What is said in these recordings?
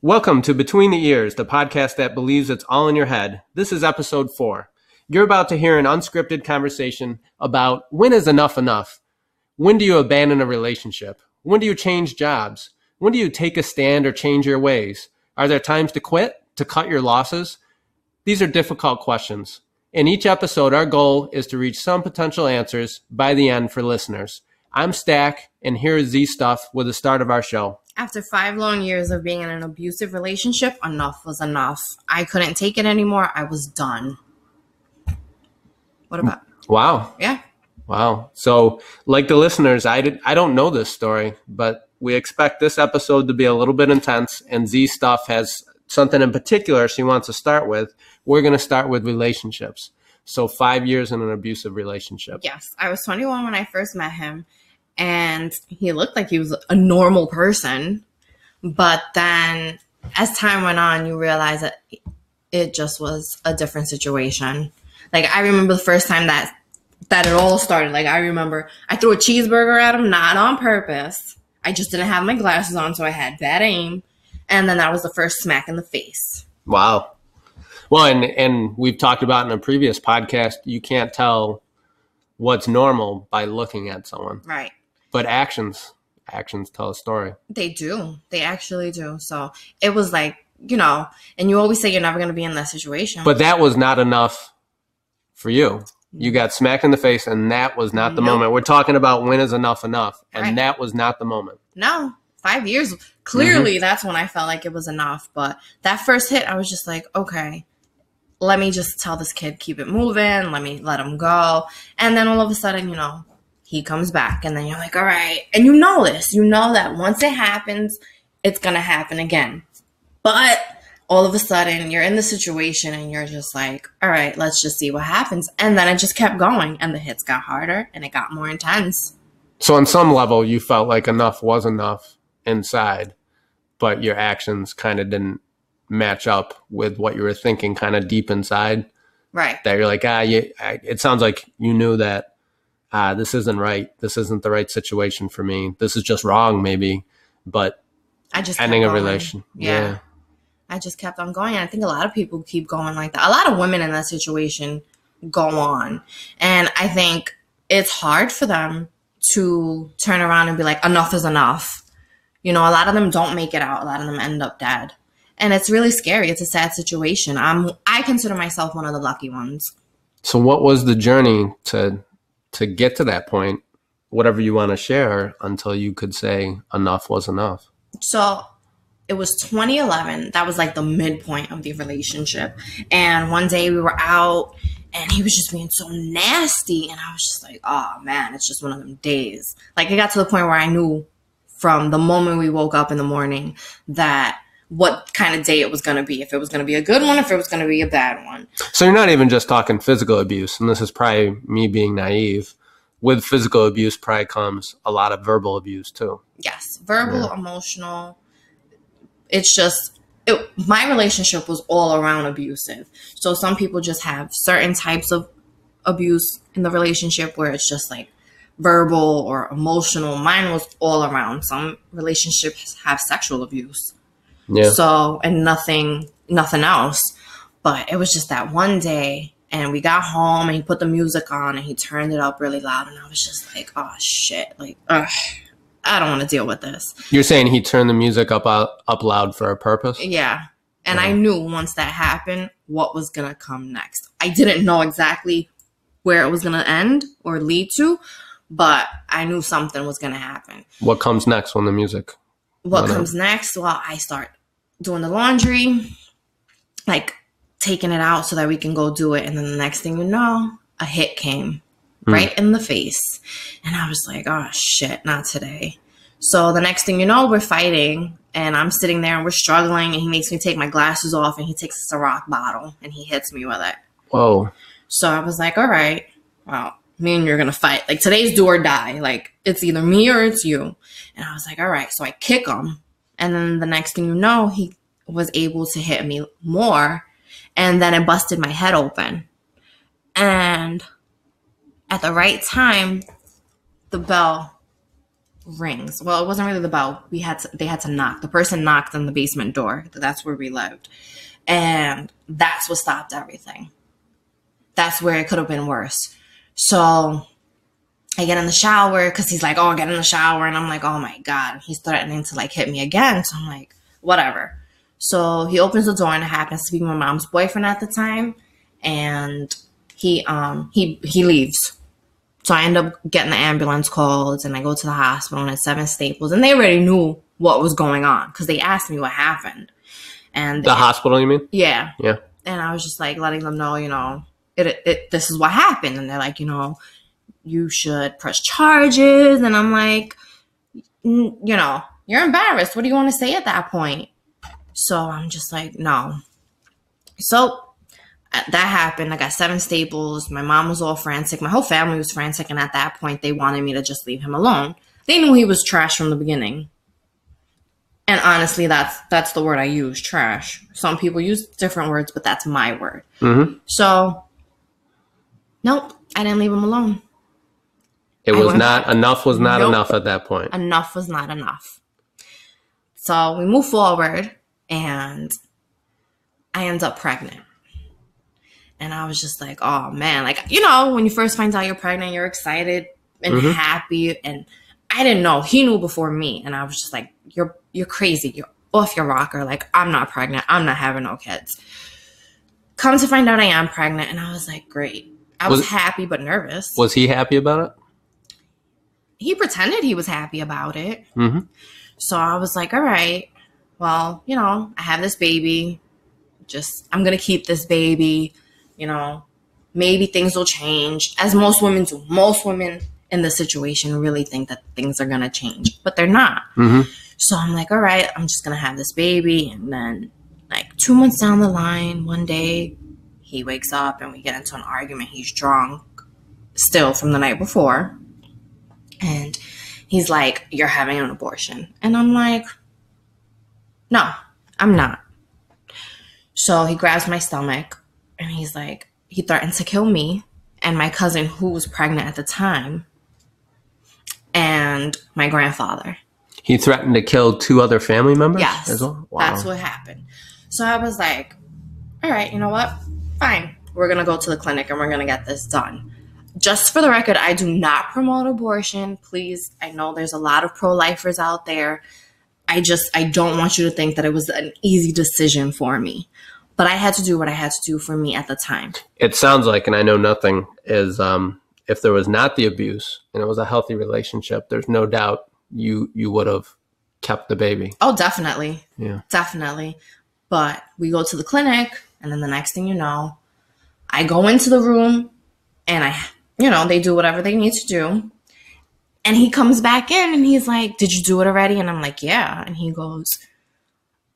Welcome to Between the Ears, the podcast that believes it's all in your head. This is episode four. You're about to hear an unscripted conversation about when is enough enough? When do you abandon a relationship? When do you change jobs? When do you take a stand or change your ways? Are there times to quit, to cut your losses? These are difficult questions. In each episode, our goal is to reach some potential answers by the end for listeners. I'm Stack, and here is Z Stuff with the start of our show. After five long years of being in an abusive relationship, enough was enough. I couldn't take it anymore. I was done. What about? Mm. Wow. Yeah. Wow. So, like the listeners, I did I don't know this story, but we expect this episode to be a little bit intense and Z stuff has something in particular she wants to start with. We're going to start with relationships. So, 5 years in an abusive relationship. Yes. I was 21 when I first met him, and he looked like he was a normal person. But then as time went on, you realize that it just was a different situation. Like I remember the first time that that it all started. Like I remember I threw a cheeseburger at him, not on purpose. I just didn't have my glasses on, so I had bad aim. And then that was the first smack in the face. Wow. Well, and and we've talked about in a previous podcast, you can't tell what's normal by looking at someone. Right. But actions actions tell a story. They do. They actually do. So it was like, you know, and you always say you're never going to be in that situation. But that was not enough for you. You got smacked in the face, and that was not the moment. We're talking about when is enough enough, and Right. that was not the moment. no, five years. Clearly, Mm-hmm. that's when I felt like it was enough. But that first hit, I was just like, okay, let me just tell this kid, keep it moving. Let me let him go. And then all of a sudden, you know, he comes back, and then you're like, all right. And you know this. You know that once it happens, it's going to happen again. But all of a sudden, you're in the situation, and you're just like, all right, let's just see what happens. And then it just kept going, and the hits got harder, and it got more intense. So, on some level, you felt like enough was enough inside, but your actions kind of didn't match up with what you were thinking, kind of deep inside. Right. That you're like, ah, you, I, it sounds like you knew that, ah, this isn't right. This isn't the right situation for me. This is just wrong, maybe. But I just ending a relation, Yeah. yeah. I just kept on going. I think a lot of people keep going like that. A lot of women in that situation go on. And I think it's hard for them to turn around and be like, enough is enough. You know, a lot of them don't make it out. A lot of them end up dead. And it's really scary. It's a sad situation. I'm I consider myself one of the lucky ones. So what was the journey to to get to that point? Whatever you want to share until you could say enough was enough. So it was 2011. That was like the midpoint of the relationship. And one day we were out and he was just being so nasty. And I was just like, oh man, it's just one of them days. Like it got to the point where I knew from the moment we woke up in the morning that what kind of day it was going to be. If it was going to be a good one, if it was going to be a bad one. So you're not even just talking physical abuse, and this is probably me being naive. With physical abuse probably comes a lot of verbal abuse too. Yes, verbal, emotional. It's just it, my relationship was all around abusive. So some people just have certain types of abuse in the relationship where it's just like verbal or emotional. Mine was all around. Some relationships have sexual abuse. Yeah. So and nothing nothing else. But it was just that one day and we got home and he put the music on and he turned it up really loud and I was just like, oh shit, like ugh, I don't want to deal with this. You're saying he turned the music up out, up loud for a purpose? Yeah. And I knew once that happened what was gonna come next. I didn't know exactly where it was gonna end or lead to, but I knew something was gonna happen. What comes next when the music? what comes next well i start doing the laundry like taking it out so that we can go do it and then the next thing you know a hit came hmm. right in the face and i was like oh shit not today so the next thing you know we're fighting and i'm sitting there and we're struggling and he makes me take my glasses off and he takes a Ciroc bottle and he hits me with it Whoa. so I was like, all right, well, me and you're gonna fight. Like today's do or die. Like it's either me or it's you. And I was like, all right. So I kick him. And then the next thing you know, he was able to hit me more. And then it busted my head open. And at the right time, the bell rings. Well, it wasn't really the bell. We had to, they had to knock. The person knocked on the basement door. That's where we lived. And that's what stopped everything. That's where it could have been worse. So I get in the shower because he's like, oh, get in the shower. And I'm like, oh my God. He's threatening to like hit me again. So I'm like, whatever. So he opens the door and it happens to be my mom's boyfriend at the time. And he um he he leaves. So I end up getting the ambulance called and I go to the hospital and it's seven staples. And they already knew what was going on because they asked me what happened. And The hospital, you mean? yeah. Yeah. And I was just like letting them know, you know, it, it, it this is what happened. And they're like, you know, you should press charges. And I'm like, you know, you're embarrassed. What do you want to say at that point? So I'm just like, no. So uh, that happened. I got seven staples. My mom was all frantic. My whole family was frantic. And at that point, they wanted me to just leave him alone. They knew he was trash from the beginning. And honestly, that's that's the word I use, trash. Some people use different words, but that's my word. hmm So, nope, I didn't leave him alone. It was not enough. Was not Nope. enough at that point. Enough was not enough. So we move forward, and I end up pregnant. And I was just like, oh man, like, you know, when you first find out you're pregnant, you're excited and Mhm. happy. And I didn't know. He knew before me. And I was just like, you're you're crazy. You're off your rocker. Like, I'm not pregnant. I'm not having no kids. Come to find out I am pregnant. And I was like, great. I was, Was- happy but nervous. Was he happy about it? He pretended he was happy about it. hmm So I was like, all right, well, you know, I have this baby. Just, I'm going to keep this baby. You know, maybe things will change, as most women do. Most women in this situation really think that things are going to change, but they're not. hmm So I'm like, all right, I'm just going to have this baby. And then, like, two months down the line, one day, he wakes up and we get into an argument. He's drunk still from the night before. And he's like, You're having an abortion. And I'm like, No, I'm not. So he grabs my stomach and he's like, He threatened to kill me and my cousin who was pregnant at the time and my grandfather. He threatened to kill two other family members. Yes. As well. Wow. That's what happened. So I was like, all right, you know what? Fine. We're going to go to the clinic and we're going to get this done. Just for the record, I do not promote abortion. Please, I know there's a lot of pro lifers out there. I just, I don't want you to think that it was an easy decision for me. But I had to do what I had to do for me at the time. it sounds like, and I know nothing, is um, if there was not the abuse and it was a healthy relationship, there's no doubt you you would have kept the baby. Oh, definitely. Yeah. Definitely. But we go to the clinic, and then the next thing you know, I go into the room and I, you know, they do whatever they need to do. And he comes back in and he's like, Did you do it already? And I'm like, Yeah. And he goes,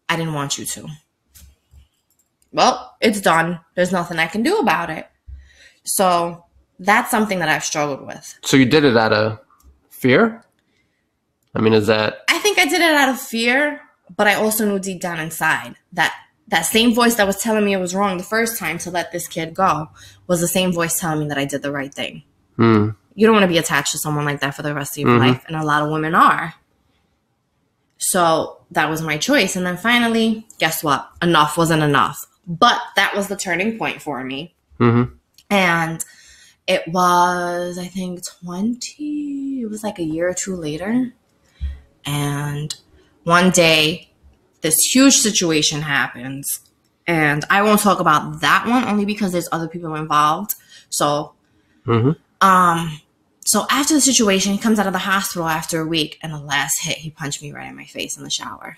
I didn't want you to. Well, it's done. There's nothing I can do about it. So that's something that I've struggled with. So you did it out of fear? I mean, is that I think I did it out of fear, but I also knew deep down inside that that same voice that was telling me it was wrong the first time to let this kid go was the same voice telling me that I did the right thing. hmm, You don't want to be attached to someone like that for the rest of your Mhm. life, and a lot of women are. So that was my choice. And then finally, guess what? Enough wasn't enough. But that was the turning point for me. hmm And it was, I think, 20, it was like a year or two later. And one day, this huge situation happens. And I won't talk about that one only because there's other people involved. So, hmm um, so after the situation, he comes out of the hospital after a week, and the last hit, he punched me right in my face in the shower.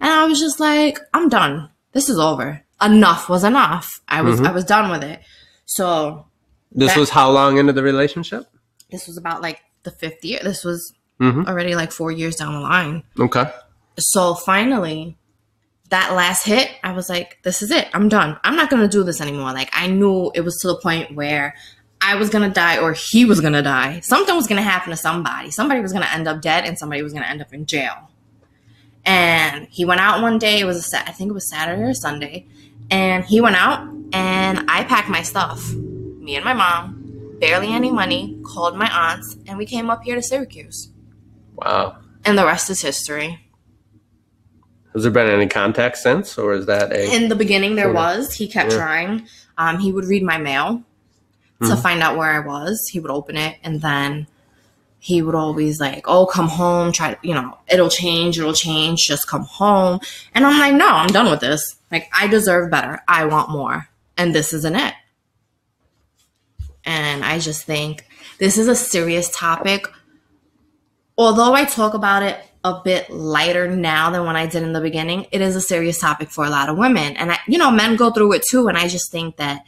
And I was just like, I'm done. This is over. Enough was enough. I was Mhm. I was done with it. So This That- was how long into the relationship? this was about like the fifth year. This was hmm already like four years down the line. Okay. So finally, that last hit, I was like, this is it. I'm done. I'm not going to do this anymore. Like, I knew it was to the point where I was going to die or he was going to die. Something was going to happen to somebody. Somebody was going to end up dead and somebody was going to end up in jail. And he went out one day. It was a I think it was Saturday or Sunday. And he went out and I packed my stuff. Me and my mom, barely any money, called my aunts, and we came up here to Syracuse. Wow. And the rest is history. Has there been any contact since, or is that a? In the beginning, there was. He kept Yeah. trying. Um, he would read my mail to Mhm. find out where I was. He would open it, and then he would always like, "Oh, come home. Try, you know, it'll change. It'll change. Just come home." And I'm like, "No, I'm done with this. Like, I deserve better. I want more, and this isn't it." And I just think this is a serious topic. Although I talk about it a bit lighter now than when I did in the beginning, it is a serious topic for a lot of women. And I, you know, men go through it too. And I just think that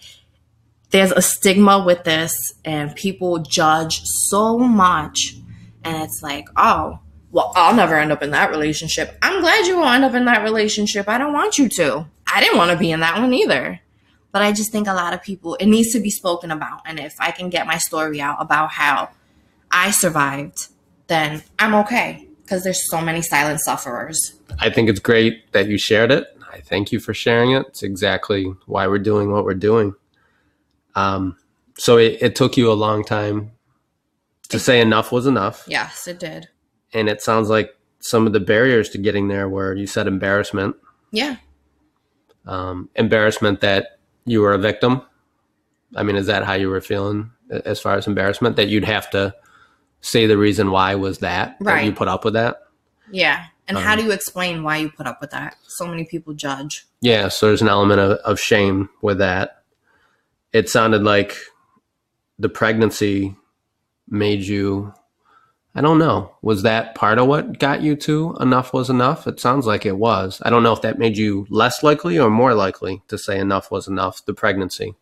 there's a stigma with this and people judge so much. And it's like, oh, well, I'll never end up in that relationship. I'm glad you will end up in that relationship. I don't want you to. I didn't want to be in that one either. But I just think a lot of people, it needs to be spoken about. And if I can get my story out about how I survived, then I'm okay. Because there's so many silent sufferers. I think it's great that you shared it. I thank you for sharing it. It's exactly why we're doing what we're doing. Um, so it, it took you a long time to say enough was enough. Yes, it did. And it sounds like some of the barriers to getting there were you said embarrassment, Yeah. um, embarrassment that you were a victim. I mean, is that how you were feeling as far as embarrassment? That you'd have to say the reason why was that, that Right. you put up with that? Yeah. And how Um, do you explain why you put up with that? So many people judge. Yeah, so there's an element of, of shame with that. It sounded like the pregnancy made you, I don't know, was that part of what got you to enough was enough? It sounds like it was. I don't know if that made you less likely or more likely to say enough was enough, the pregnancy.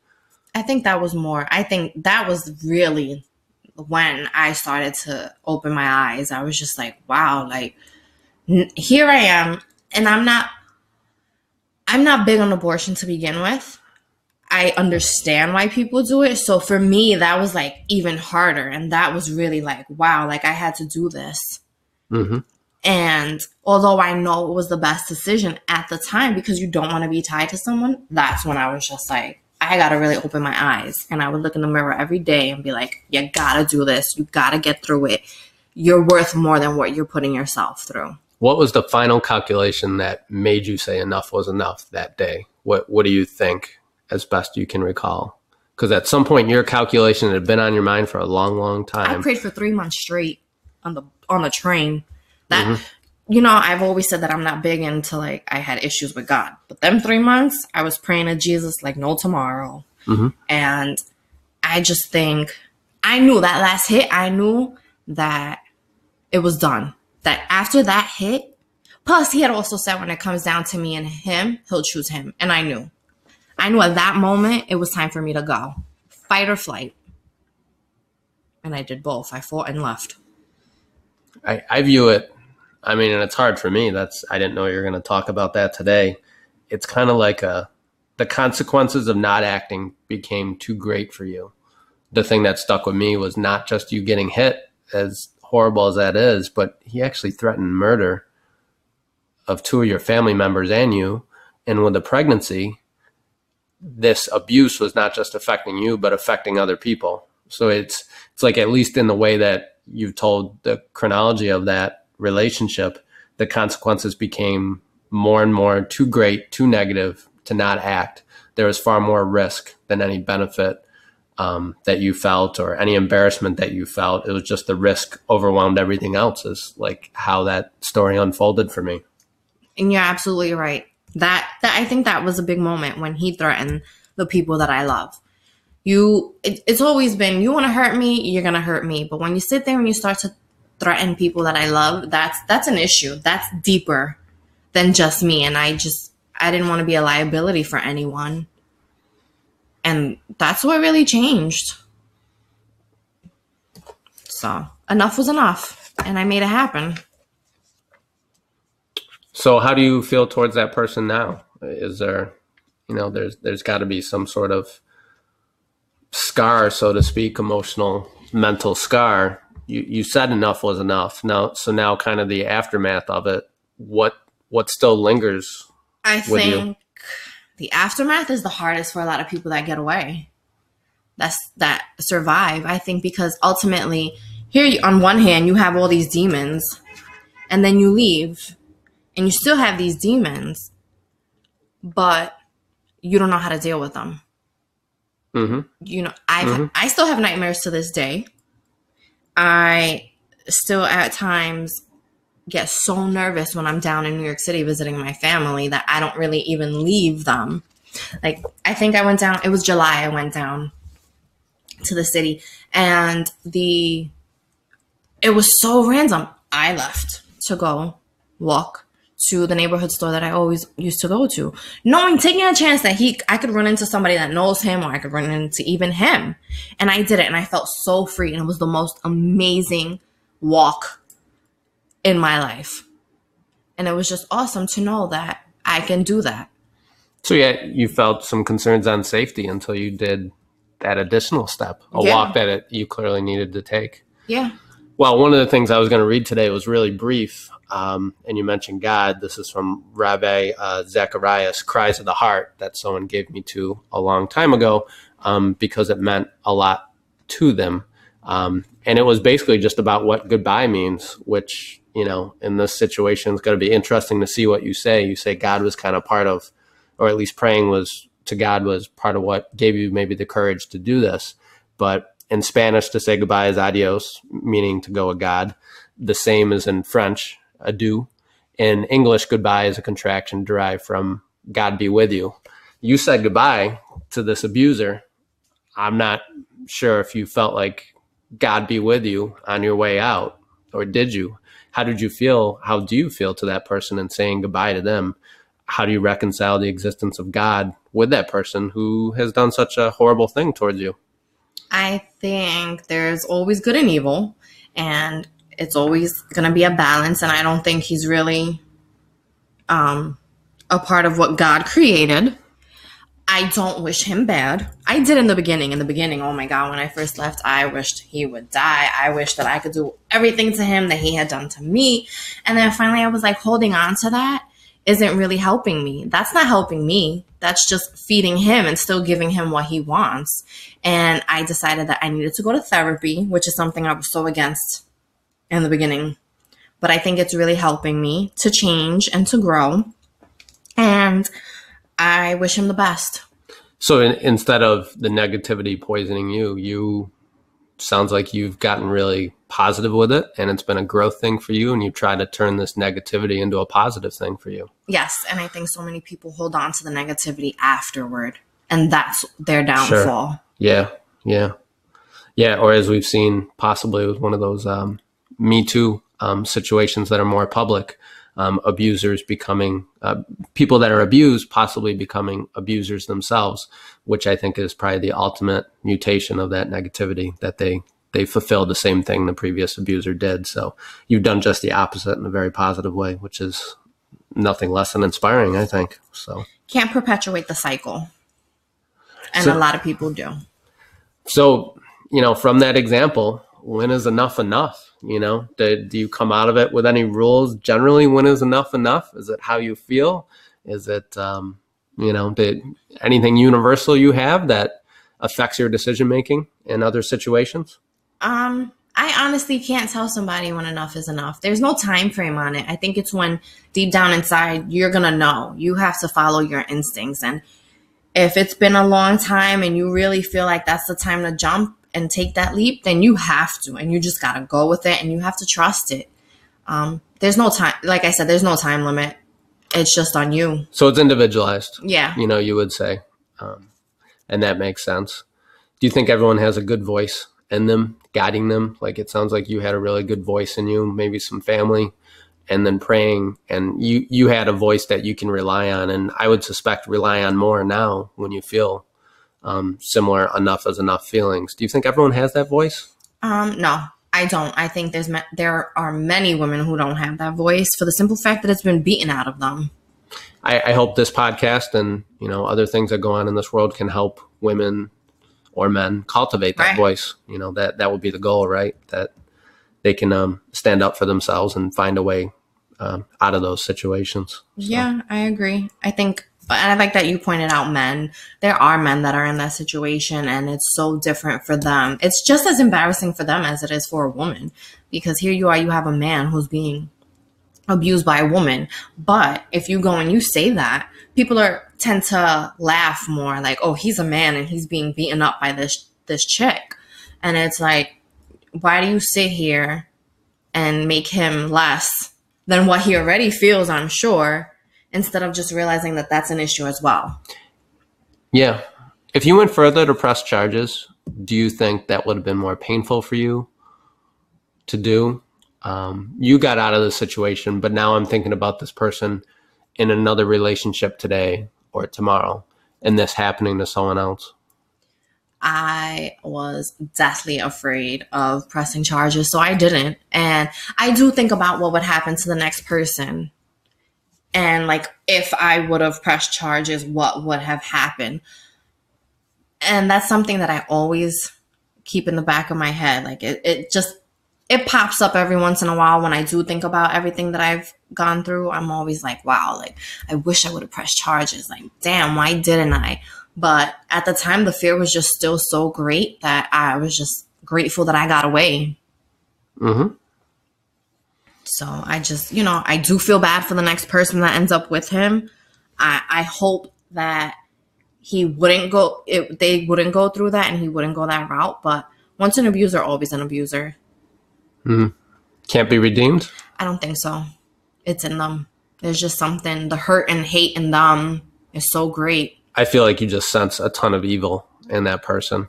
I think that was more. I think that was really when I started to open my eyes. I was just like, wow, like n- here I am, and I'm not. I'm not big on abortion to begin with. I understand why people do it. So for me, that was like even harder, and that was really like, wow, like I had to do this. hmm And although I know it was the best decision at the time because you don't want to be tied to someone, that's when I was just like, I got to really open my eyes. And I would look in the mirror every day and be like, you got to do this. You got to get through it. You're worth more than what you're putting yourself through. What was the final calculation that made you say enough was enough that day? What What do you think, as best you can recall? Because at some point, your calculation had been on your mind for a long, long time. I prayed for three months straight on the on the train. That Mhm. You know, I've always said that I'm not big into like I had issues with God, but them three months, I was praying to Jesus like no tomorrow, Mhm. and I just think I knew that last hit. I knew that it was done. That after that hit, plus he had also said when it comes down to me and him, he'll choose him, and I knew. I knew at that moment it was time for me to go, fight or flight, and I did both. I fought and left. I, I view it. I mean, and it's hard for me. That's I didn't know you were going to talk about that today. It's kind of like a the consequences of not acting became too great for you. The thing that stuck with me was not just you getting hit, as horrible as that is, but he actually threatened murder of two of your family members and you. And with the pregnancy, this abuse was not just affecting you, but affecting other people. So it's it's like at least in the way that you've told the chronology of that relationship, the consequences became more and more too great, too negative to not act. There was far more risk than any benefit um, that you felt or any embarrassment that you felt. It was just the risk overwhelmed everything else. Is like how that story unfolded for me. And you're absolutely right. That that I think that was a big moment when he threatened the people that I love. You, it, it's always been you want to hurt me, you're gonna hurt me. But when you sit there and you start to threaten people that I love, that's that's an issue. That's deeper than just me. And I just I didn't want to be a liability for anyone. And that's what really changed. So enough was enough, and I made it happen. So how do you feel towards that person now? Is there, you know, there's there's got to be some sort of scar, so to speak, emotional, mental scar. You you said enough was enough. Now, so now, kind of the aftermath of it. What what still lingers? I with you? think the aftermath is the hardest for a lot of people that get away. That's that survive. I think because ultimately here you, on one hand you have all these demons and then you leave and you still have these demons but you don't know how to deal with them hmm you know i Mhm. i still have nightmares to this day i still at times get so nervous when i'm down in new york city visiting my family that i don't really even leave them. Like i think i went down it was july i went down to the city and the it was so random. I left to go walk to the neighborhood store that I always used to go to, knowing taking a chance that he I could run into somebody that knows him or I could run into even him. And I did it and I felt so free and it was the most amazing walk in my life. And it was just awesome to know that I can do that. So yeah, you felt some concerns on safety until you did that additional step, a Yeah. walk that it, you clearly needed to take. Yeah. Well, one of the things I was going to read today was really brief, um, and you mentioned God. This is from Ravi uh, Zacharias, "Cries of the Heart," that someone gave me to a long time ago um, because it meant a lot to them, um, and it was basically just about what goodbye means. Which you know, in this situation, is going to be interesting to see what you say. You say God was kind of part of, or at least praying was to God was part of what gave you maybe the courage to do this, but in Spanish, to say goodbye is adios, meaning to go with God. The same as in French, adieu. In English, goodbye is a contraction derived from God be with you. You said goodbye to this abuser. I'm not sure if you felt like God be with you on your way out, or did you? How did you feel? How do you feel to that person and saying goodbye to them? How do you reconcile the existence of God with that person who has done such a horrible thing towards you? I think there's always good and evil, and it's always going to be a balance. And I don't think he's really um, a part of what God created. I don't wish him bad. I did in the beginning. In the beginning, oh my God, when I first left, I wished he would die. I wished that I could do everything to him that he had done to me. And then finally, I was like, holding on to that isn't really helping me. That's not helping me. That's just feeding him and still giving him what he wants. And I decided that I needed to go to therapy, which is something I was so against in the beginning. But I think it's really helping me to change and to grow. And I wish him the best. So in, instead of the negativity poisoning you, you sounds like you've gotten really positive with it and it's been a growth thing for you and you try to turn this negativity into a positive thing for you. Yes, and I think so many people hold on to the negativity afterward, and that's their downfall. Sure. Yeah. Yeah. Yeah. Or as we've seen possibly with one of those um, Me Too um, situations that are more public, um, abusers becoming uh, people that are abused, possibly becoming abusers themselves, which I think is probably the ultimate mutation of that negativity that they they fulfilled the same thing the previous abuser did. So you've done just the opposite in a very positive way, which is nothing less than inspiring, I think. So Can't perpetuate the cycle, and So- a lot of people do. So, you know, from that example, when is enough enough? You know, do, do you come out of it with any rules? Generally, when is enough enough? Is it how you feel? Is it, um, you know, did anything universal you have that affects your decision making in other situations? Um, I honestly can't tell somebody when enough is enough. There's no time frame on it. I think it's when deep down inside you're gonna know. You have to follow your instincts, and if it's been a long time and you really feel like that's the time to jump and take that leap, then you have to, and you just gotta go with it, and you have to trust it. Um, there's no time. Like I said, there's no time limit. It's just on you. So it's individualized, Yeah. you know, you would say. Um, and that makes sense. Do you think everyone has a good voice in them, guiding them? Like it sounds like you had a really good voice in you, maybe some family, and then praying, and you you had a voice that you can rely on, and I would suspect rely on more now when you feel um, similar enough as enough feelings. Do you think everyone has that voice? Um, no, I don't. I think there's ma- there are many women who don't have that voice for the simple fact that it's been beaten out of them. I, I hope this podcast and you know other things that go on in this world can help women or men cultivate that Right. voice. You know that that would be the goal, right? That they can um, stand up for themselves and find a way um, out of those situations. Yeah, I agree. I think and I like that you pointed out men. There are men that are in that situation and it's so different for them. It's just as embarrassing for them as it is for a woman. Because here you are, you have a man who's being abused by a woman. But if you go and you say that, people are tend to laugh more like, oh, he's a man and he's being beaten up by this this chick. And it's like, why do you sit here and make him less than what he already feels, I'm sure, instead of just realizing that that's an issue as well? Yeah. If you went further to press charges, do you think that would have been more painful for you to do? Um, you got out of the situation, but now I'm thinking about this person in another relationship today or tomorrow and this happening to someone else. I was deathly afraid of pressing charges, so I didn't. And I do think about what would happen to the next person. And like if I would have pressed charges, what would have happened? And that's something that I always keep in the back of my head. Like it, it just it pops up every once in a while when I do think about everything that I've gone through. I'm always like, wow, like I wish I would have pressed charges. Like, damn, why didn't I? But at the time, the fear was just still so great that I was just grateful that I got away. Mm-hmm. So I just, you know, I do feel bad for the next person that ends up with him. I, I hope that he wouldn't go, it, they wouldn't go through that and he wouldn't go that route. But once an abuser, always an abuser. Mm-hmm. Can't be redeemed? I don't think so. It's in them. There's just something, the hurt and hate in them is so great. I feel like you just sense a ton of evil in that person,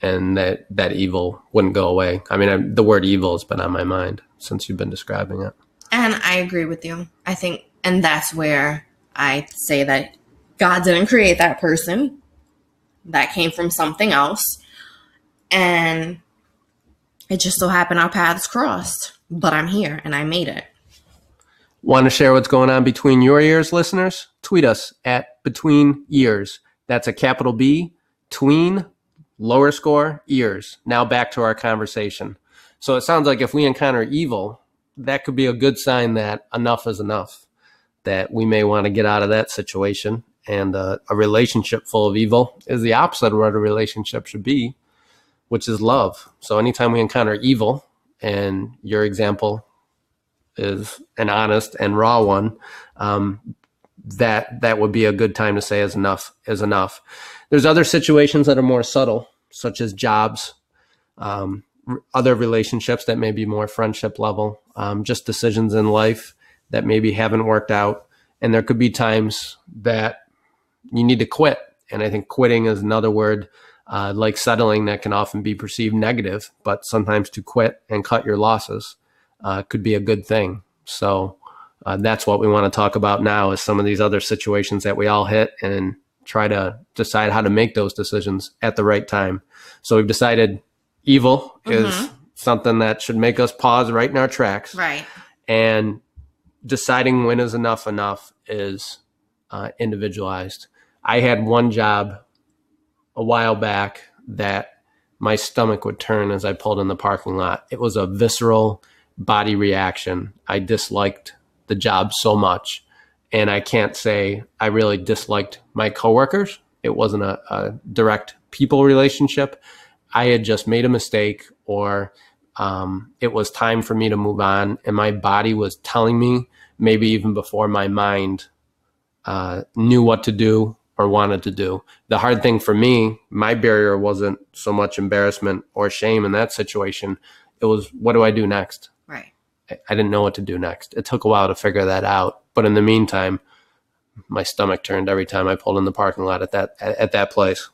and that that evil wouldn't go away. I mean, I, the word evil has been on my mind since you've been describing it. And I agree with you. I think, and that's where I say that God didn't create that person. That came from something else, and it just so happened our paths crossed. But I'm here, and I made it. Want to share what's going on between your ears, listeners? Tweet us at Between Years. That's a capital B, tween, lower score, ears. Now back to our conversation. So it sounds like if we encounter evil, that could be a good sign that enough is enough, that we may want to get out of that situation. And uh, a relationship full of evil is the opposite of what a relationship should be, which is love. So anytime we encounter evil, and your example is an honest and raw one, um, that that would be a good time to say is enough is enough. There's other situations that are more subtle, such as jobs, um, other relationships that may be more friendship level, um, just decisions in life that maybe haven't worked out, and there could be times that you need to quit. And I think quitting is another word. Uh, like settling that can often be perceived negative, but sometimes to quit and cut your losses uh, could be a good thing. So uh, that's what we want to talk about now is some of these other situations that we all hit and try to decide how to make those decisions at the right time. So we've decided evil mm-hmm. is something that should make us pause right in our tracks. Right. And deciding when is enough enough is uh, individualized. I had one job a while back that my stomach would turn as I pulled in the parking lot. It was a visceral body reaction. I disliked the job so much. And I can't say I really disliked my coworkers. It wasn't a, a direct people relationship. I had just made a mistake or um, it was time for me to move on. And my body was telling me, maybe even before my mind uh, knew what to do or wanted to do. The hard thing for me, my barrier wasn't so much embarrassment or shame in that situation. It was, what do I do next? Right. I didn't know what to do next. It took a while to figure that out, but in the meantime, my stomach turned every time I pulled in the parking lot at that at, at that place.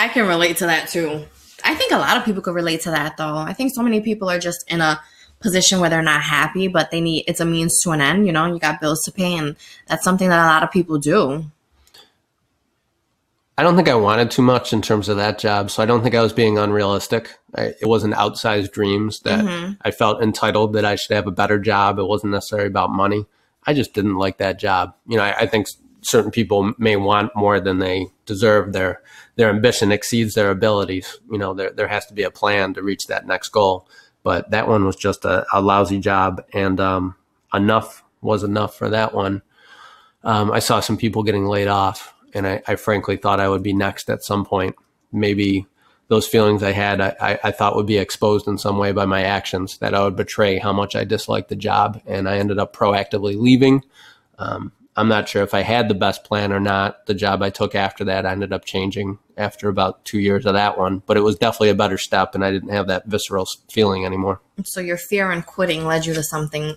I can relate to that too. I think a lot of people could relate to that though. I think so many people are just in a position where they're not happy, but they need it's a means to an end. You know, you got bills to pay, and that's something that a lot of people do. I don't think I wanted too much in terms of that job. So I don't think I was being unrealistic. I, it wasn't outsized dreams that mm-hmm. I felt entitled that I should have a better job. It wasn't necessarily about money. I just didn't like that job. You know, I, I think certain people may want more than they deserve. Their their ambition exceeds their abilities. You know, there there has to be a plan to reach that next goal. But that one was just a, a lousy job, and um, enough was enough for that one. Um, I saw some people getting laid off, and I, I, frankly thought I would be next at some point. Maybe those feelings I had, I, I, thought would be exposed in some way by my actions, that I would betray how much I disliked the job. And I ended up proactively leaving. Um, I'm not sure if I had the best plan or not. The job I took after that I ended up changing after about two years of that one, but it was definitely a better step, and I didn't have that visceral feeling anymore. So your fear in quitting led you to something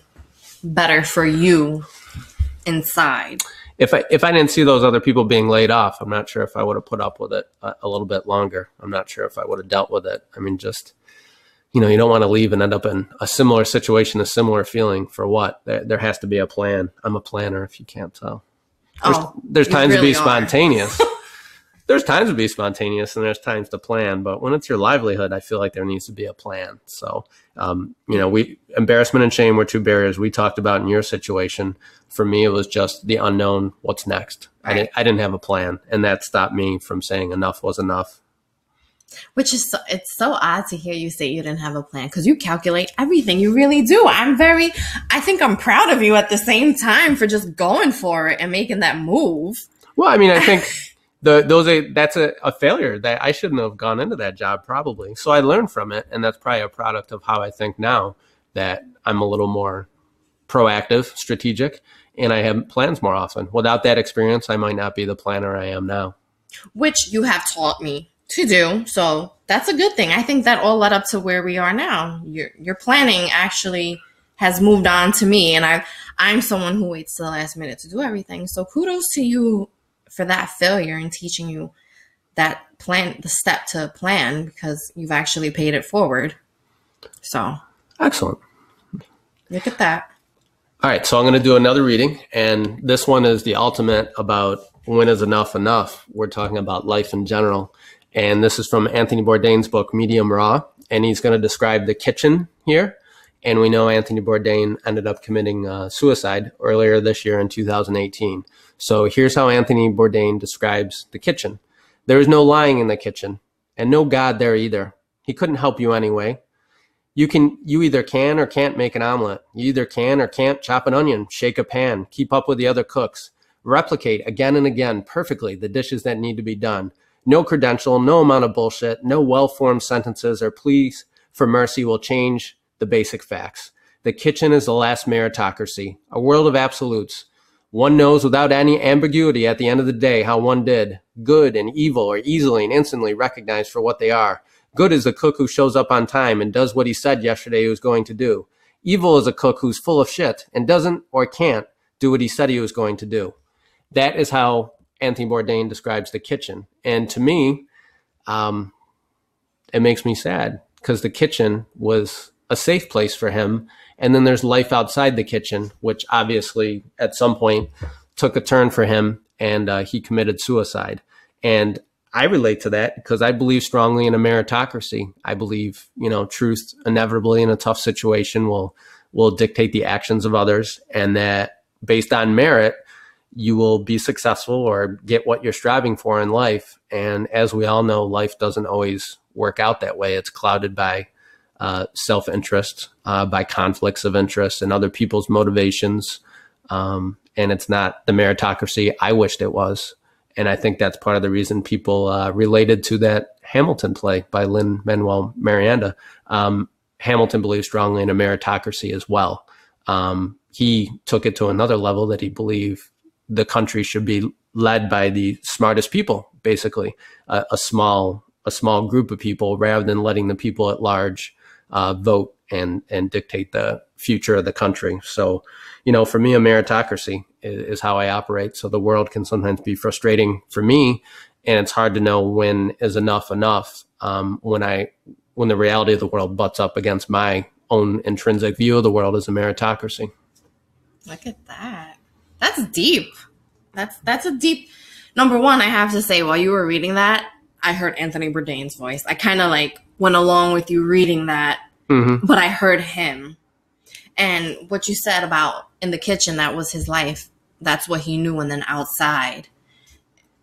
better for you inside. If I if I didn't see those other people being laid off, I'm not sure if I would have put up with it a, a little bit longer. I'm not sure if I would have dealt with it. I mean, just you know, you don't want to leave and end up in a similar situation, a similar feeling for what? There, there has to be a plan. I'm a planner if you can't tell. There's, oh, there's times really to be spontaneous. there's times to be spontaneous and there's times to plan, but when it's your livelihood, I feel like there needs to be a plan. So, um, you know, we embarrassment and shame were two barriers we talked about in your situation. For me, it was just the unknown. What's next? Right. I didn't, I didn't have a plan, and that stopped me from saying enough was enough which is so, it's so odd to hear you say you didn't have a plan because you calculate everything. You really do. I'm very, I think I'm proud of you at the same time for just going for it and making that move. Well, I mean, I think the those are, that's a, a failure that I shouldn't have gone into that job probably. So I learned from it, and that's probably a product of how I think now that I'm a little more proactive, strategic, and I have plans more often. Without that experience, I might not be the planner I am now. Which you have taught me to do. So that's a good thing. I think that all led up to where we are now. Your your planning actually has moved on to me, and I I'm someone who waits to the last minute to do everything. So kudos to you for that failure and teaching you that plan the step to plan because you've actually paid it forward. So excellent. Look at that. All right, so I'm going to do another reading, and this one is the ultimate about when is enough enough. We're talking about life in general. And this is from Anthony Bourdain's book, Medium Raw. And he's going to describe the kitchen here. And we know Anthony Bourdain ended up committing uh, suicide earlier this year in 2018. So here's how Anthony Bourdain describes the kitchen. There is no lying in the kitchen and no God there either. He couldn't help you anyway. You can, you either can or can't make an omelet. You either can or can't chop an onion, shake a pan, keep up with the other cooks, replicate again and again perfectly the dishes that need to be done no credential, no amount of bullshit, no well formed sentences or pleas for mercy will change the basic facts. The kitchen is the last meritocracy, a world of absolutes. One knows without any ambiguity at the end of the day how one did. Good and evil are easily and instantly recognized for what they are. Good is the cook who shows up on time and does what he said yesterday he was going to do. Evil is a cook who's full of shit and doesn't or can't do what he said he was going to do. That is how Anthony Bourdain describes the kitchen. And to me, um, it makes me sad because the kitchen was a safe place for him. And then there's life outside the kitchen, which obviously at some point took a turn for him and uh, he committed suicide. And I relate to that because I believe strongly in a meritocracy. I believe, you know, truth inevitably in a tough situation will will dictate the actions of others and that based on merit, you will be successful or get what you're striving for in life. And as we all know, life doesn't always work out that way. It's clouded by uh, self interest, uh, by conflicts of interest, and other people's motivations. Um, and it's not the meritocracy I wished it was. And I think that's part of the reason people uh, related to that Hamilton play by Lin Manuel Miranda. Um, Hamilton believes strongly in a meritocracy as well. Um, he took it to another level that he believed the country should be led by the smartest people, basically a, small a small group of people, rather than letting the people at large uh, vote and and dictate the future of the country. So, you know, for me, a meritocracy is, is how I operate. So the world can sometimes be frustrating for me, and it's hard to know when is enough enough. Um, when I when the reality of the world butts up against my own intrinsic view of the world as a meritocracy. Look at that. That's deep. That's that's a deep. Number one, I have to say, while you were reading that, I heard Anthony Bourdain's voice. I kind of like went along with you reading that, mm-hmm. but I heard him. And what you said about in the kitchen, that was his life. That's what he knew. And then outside,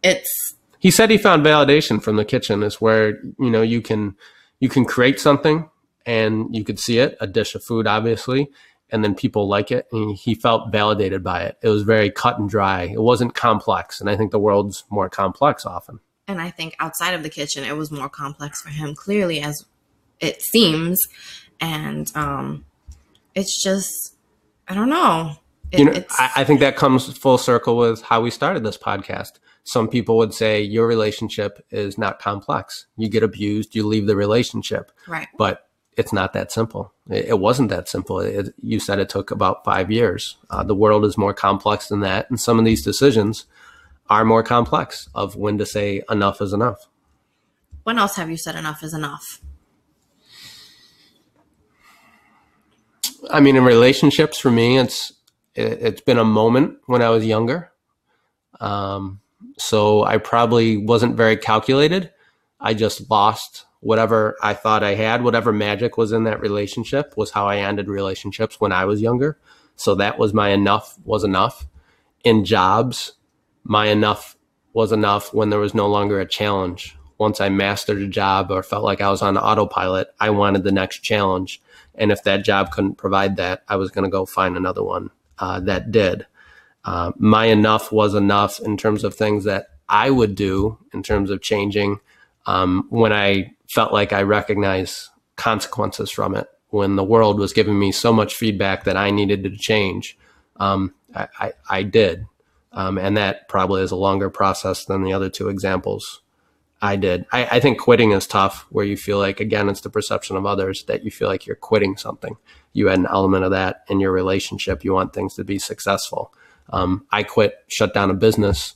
it's. He said he found validation from the kitchen is where, you know, you can, you can create something and you could see it, a dish of food, obviously, and then people like it and he felt validated by it. It was very cut and dry. It wasn't complex. And I think the world's more complex often. And I think outside of the kitchen, it was more complex for him, clearly, as it seems. And um, it's just, I don't know. It, you know, I, I think that comes full circle with how we started this podcast. Some people would say your relationship is not complex. You get abused, you leave the relationship. Right. But it's not that simple. It, it wasn't that simple. It, you said it took about five years. Uh, the world is more complex than that, and some of these decisions are more complex. Of when to say enough is enough. When else have you said enough is enough? I mean, in relationships, for me, it's it, has been a moment when I was younger. Um, so I probably wasn't very calculated. I just lost whatever I thought I had, whatever magic was in that relationship was how I ended relationships when I was younger. So that was my enough was enough. In jobs, my enough was enough when there was no longer a challenge. Once I mastered a job or felt like I was on autopilot, I wanted the next challenge. And if that job couldn't provide that, I was going to go find another one uh, that did. Uh, my enough was enough in terms of things that I would do in terms of changing um, when I felt like I recognized consequences from it. When the world was giving me so much feedback that I needed to change, um, I, I, I, did. Um, and that probably is a longer process than the other two examples I did. I, I, think quitting is tough, where you feel like, again, it's the perception of others that you feel like you're quitting something. You had an element of that in your relationship. You want things to be successful. Um, I quit, shut down a business,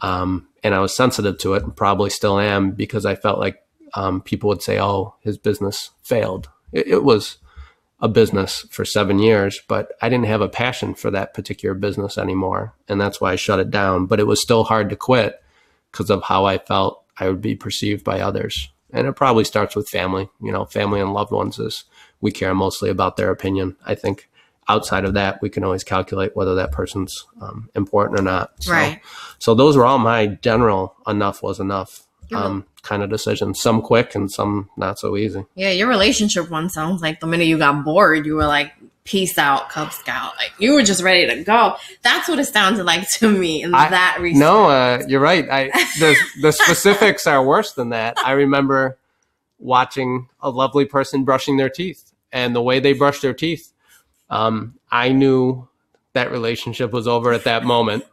um, and I was sensitive to it and probably still am because I felt like um, people would say, oh, his business failed. It, it was a business for seven years, but I didn't have a passion for that particular business anymore. And that's why I shut it down. But it was still hard to quit because of how I felt I would be perceived by others. And it probably starts with family. You know, family and loved ones is we care mostly about their opinion. I think outside of that, we can always calculate whether that person's um, important or not. So, right. So those were all my general enough was enough um, kind of decisions. Some quick and some not so easy. Yeah, your relationship one sounds like the minute you got bored, you were like, peace out, Cub Scout. Like you were just ready to go. That's what it sounded like to me in I, that respect. No, uh, you're right. I the the specifics are worse than that. I remember watching a lovely person brushing their teeth, and the way they brushed their teeth, um, I knew that relationship was over at that moment.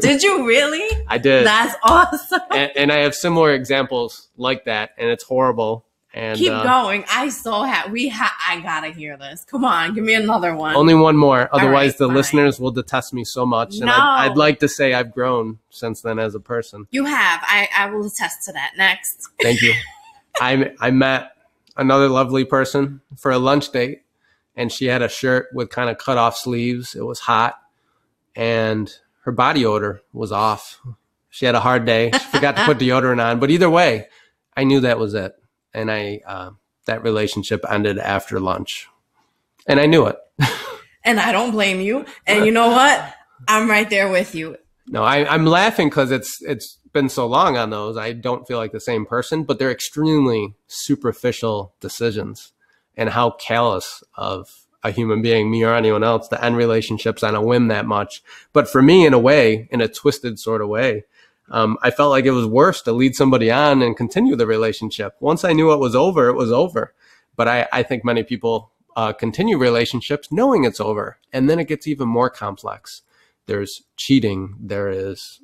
Did you really? I did. That's awesome. And, and, I have similar examples like that, and it's horrible. And keep uh, going. I so have we ha- I gotta hear this. Come on, give me another one. Only one more. Otherwise, right, the fine. listeners will detest me so much. And no. I'd, I'd, like to say I've grown since then as a person. You have. I, I will attest to that. Next. Thank you. I I met another lovely person for a lunch date, and she had a shirt with kind of cut off sleeves. It was hot, and her body odor was off. She had a hard day. She forgot to put deodorant on. But either way, I knew that was it and I uh, that relationship ended after lunch, and I knew it. and I don't blame you. And you know what? I'm right there with you. No, I, I'm laughing because it's it's been so long on those. I don't feel like the same person, but they're extremely superficial decisions, and how callous of a human being, me or anyone else, to end relationships on a whim that much. But for me, in a way, in a twisted sort of way, um, I felt like it was worse to lead somebody on and continue the relationship. Once I knew it was over, it was over. But I, I think many people uh, continue relationships knowing it's over. And then it gets even more complex. There's cheating. There is,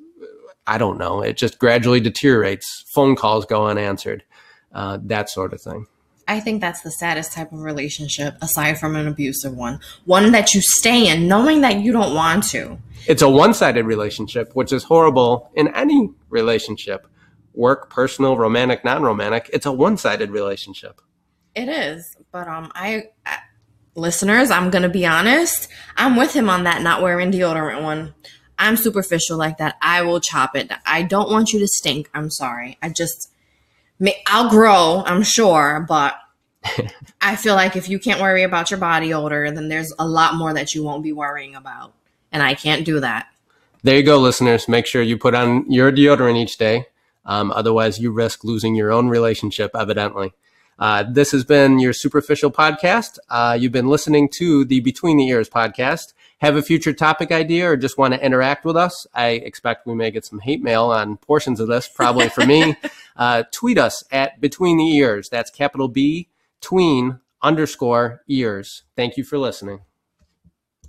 I don't know, it just gradually deteriorates. Phone calls go unanswered, uh, that sort of thing. I think that's the saddest type of relationship, aside from an abusive one. One that you stay in knowing that you don't want to. It's a one sided relationship, which is horrible in any relationship work, personal, romantic, non romantic. It's a one sided relationship. It is. But um, I, I listeners, I'm going to be honest. I'm with him on that not wearing deodorant one. I'm superficial like that. I will chop it. I don't want you to stink. I'm sorry. I just I'll grow, I'm sure, but I feel like if you can't worry about your body odor, then there's a lot more that you won't be worrying about. And I can't do that. There you go, listeners. Make sure you put on your deodorant each day. Um, otherwise, you risk losing your own relationship, evidently. Uh, this has been your superficial podcast. Uh, you've been listening to the Between the Ears podcast. Have a future topic idea or just want to interact with us? I expect we may get some hate mail on portions of this, probably for me. Uh, tweet us at Between the Ears. That's capital B, tween underscore ears. Thank you for listening.